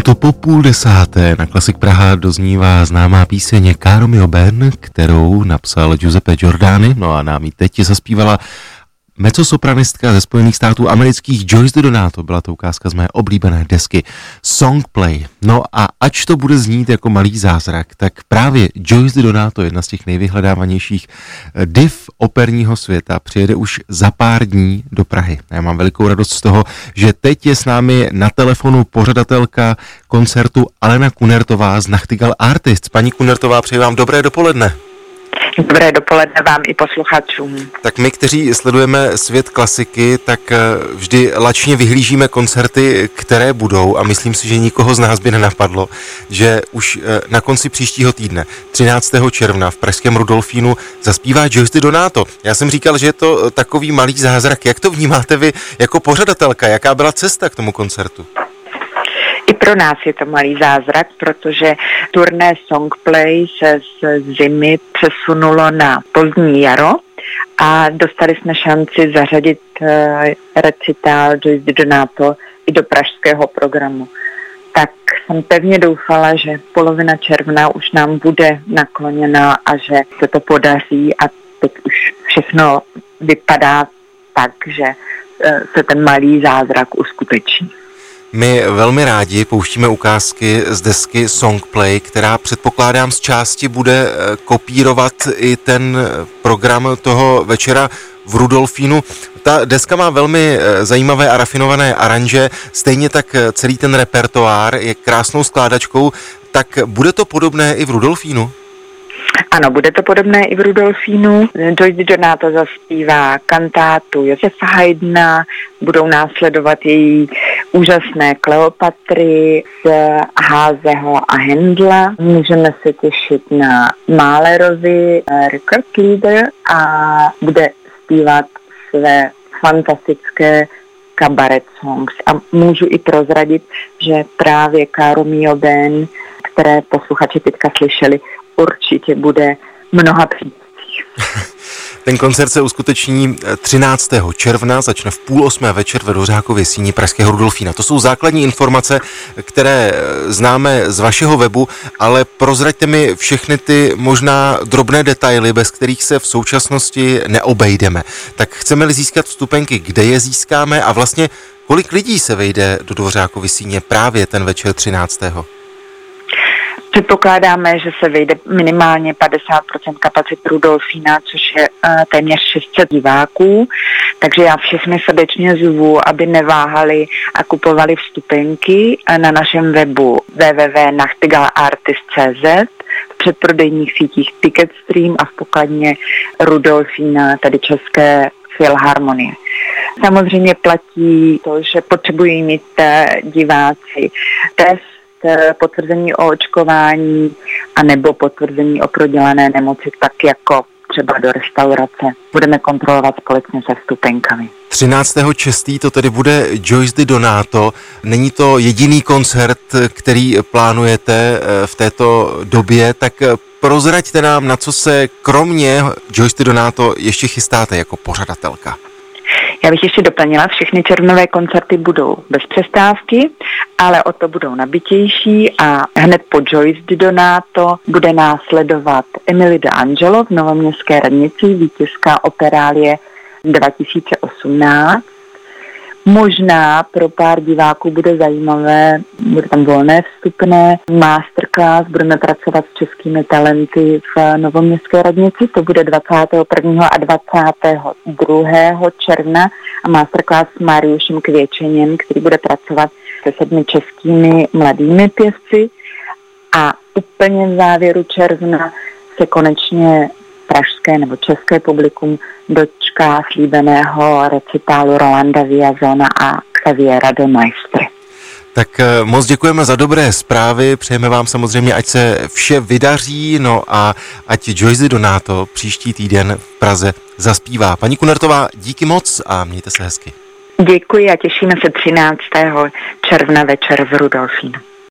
Minutu po půl desáté. Na Klasik Praha doznívá známá píseň Caro ben, kterou napsal Giuseppe Giordani, no a nám ji teď zaspívala Mezzosopranistka ze Spojených států amerických Joyce Donato byla to ukázka z mé oblíbené desky Songplay. No a ač to bude znít jako malý zázrak, tak právě Joyce Donato, jedna z těch nejvyhledávanějších eh, div operního světa, přijede už za pár dní do Prahy. Já mám velikou radost z toho, že teď je s námi na telefonu pořadatelka koncertu Alena Kunertová z Nachtigal Artists. Paní Kunertová, přeji vám dobré dopoledne. Dobré dopoledne vám i posluchačům. Tak my, kteří sledujeme svět klasiky, tak eh, vždy lačně vyhlížíme koncerty, které budou a myslím si, že nikoho z nás by nenapadlo, že už eh, na konci příštího týdne, 13. června v Pražském Rudolfínu zaspívá Joyce Donato. Já jsem říkal, že je to eh, takový malý zázrak. Jak to vnímáte vy jako pořadatelka? Jaká byla cesta k tomu koncertu? I pro nás je to malý zázrak, protože turné Songplay se z zimy přesunulo na pozdní jaro a dostali jsme šanci zařadit uh, recitál Joyce Donato i do pražského programu. Tak jsem pevně doufala, že polovina června už nám bude nakloněna a že se to podaří a teď už všechno vypadá tak, že uh, se ten malý zázrak uskuteční. My velmi rádi pouštíme ukázky z desky Songplay, která předpokládám z části bude eh, kopírovat i ten eh, program toho večera v Rudolfínu. Ta deska má velmi eh, zajímavé a rafinované aranže, stejně tak celý ten repertoár je krásnou skládačkou. Tak bude to podobné i v Rudolfínu? Ano, bude to podobné i v Rudolfínu. Joyce Donato zaspívá kantátu Josefa Haydna, budou následovat její úžasné Kleopatry z Házeho a Hendla. Můžeme se těšit na Mahlerovi eh, Record Leader a bude zpívat své fantastické kabaret songs. A můžu i prozradit, že právě Caro Mio Ben, které posluchači teďka slyšeli, určitě bude mnoha příjemcích. Ten koncert se uskuteční 13. Eh, června, začne v půl osmé večer ve Dořákově síni Pražského Rudolfína. To jsou základní informace, které eh, známe z vašeho webu, ale prozraďte mi všechny ty možná drobné detaily, bez kterých se v současnosti neobejdeme. Tak chceme-li získat vstupenky, kde je získáme a vlastně kolik lidí se vejde do Dvořákovy síně právě ten večer 13. Předpokládáme, že se vejde minimálně 50% kapacit Rudolfína, což je uh, téměř 600 diváků. Takže já všechny srdečně zvu, aby neváhali a kupovali vstupenky eh, na našem webu www.nachtigalartist.cz v předprodejních sítích Ticketstream a v pokladně Rudolfína, tedy České filharmonie. Samozřejmě platí to, že potřebují mít eh, diváci test Eh, potvrzení o očkování a nebo potvrzení o prodělané nemoci, tak jako třeba do restaurace. Budeme kontrolovat společně se vstupenkami. 13. čestý to tedy bude Joyce Di Donato. Není to jediný koncert, který plánujete eh, v této době, tak eh, prozraďte nám, na co se kromě Joyce Di Donato ještě chystáte jako pořadatelka. Já bych ještě doplnila, všechny červnové koncerty budou bez přestávky, ale o to budou nabitější a hned po Joyce Di Donato bude následovat Emily de Angelo v Novoměstské radnici, vítězská operálie 2018 Možná pro pár diváků bude zajímavé, bude tam volné vstupné, masterclass, budeme pracovat s českými talenty v Novoměstské radnici, to bude 21. a 22. června a masterclass s Mariušem Kvěčeněm, který bude pracovat se sedmi českými mladými pěvci a úplně v závěru června se konečně pražské nebo české publikum dočká slíbeného recitálu Rolanda Viazona a Xaviera de Maestre. Tak eh, moc děkujeme za dobré zprávy, přejeme vám samozřejmě, ať se vše vydaří, no a ať Joyce Donato příští týden v Praze zaspívá. Paní Kunertová, díky moc a mějte se hezky. Děkuji a těšíme se 13. června večer v Rudolfínu.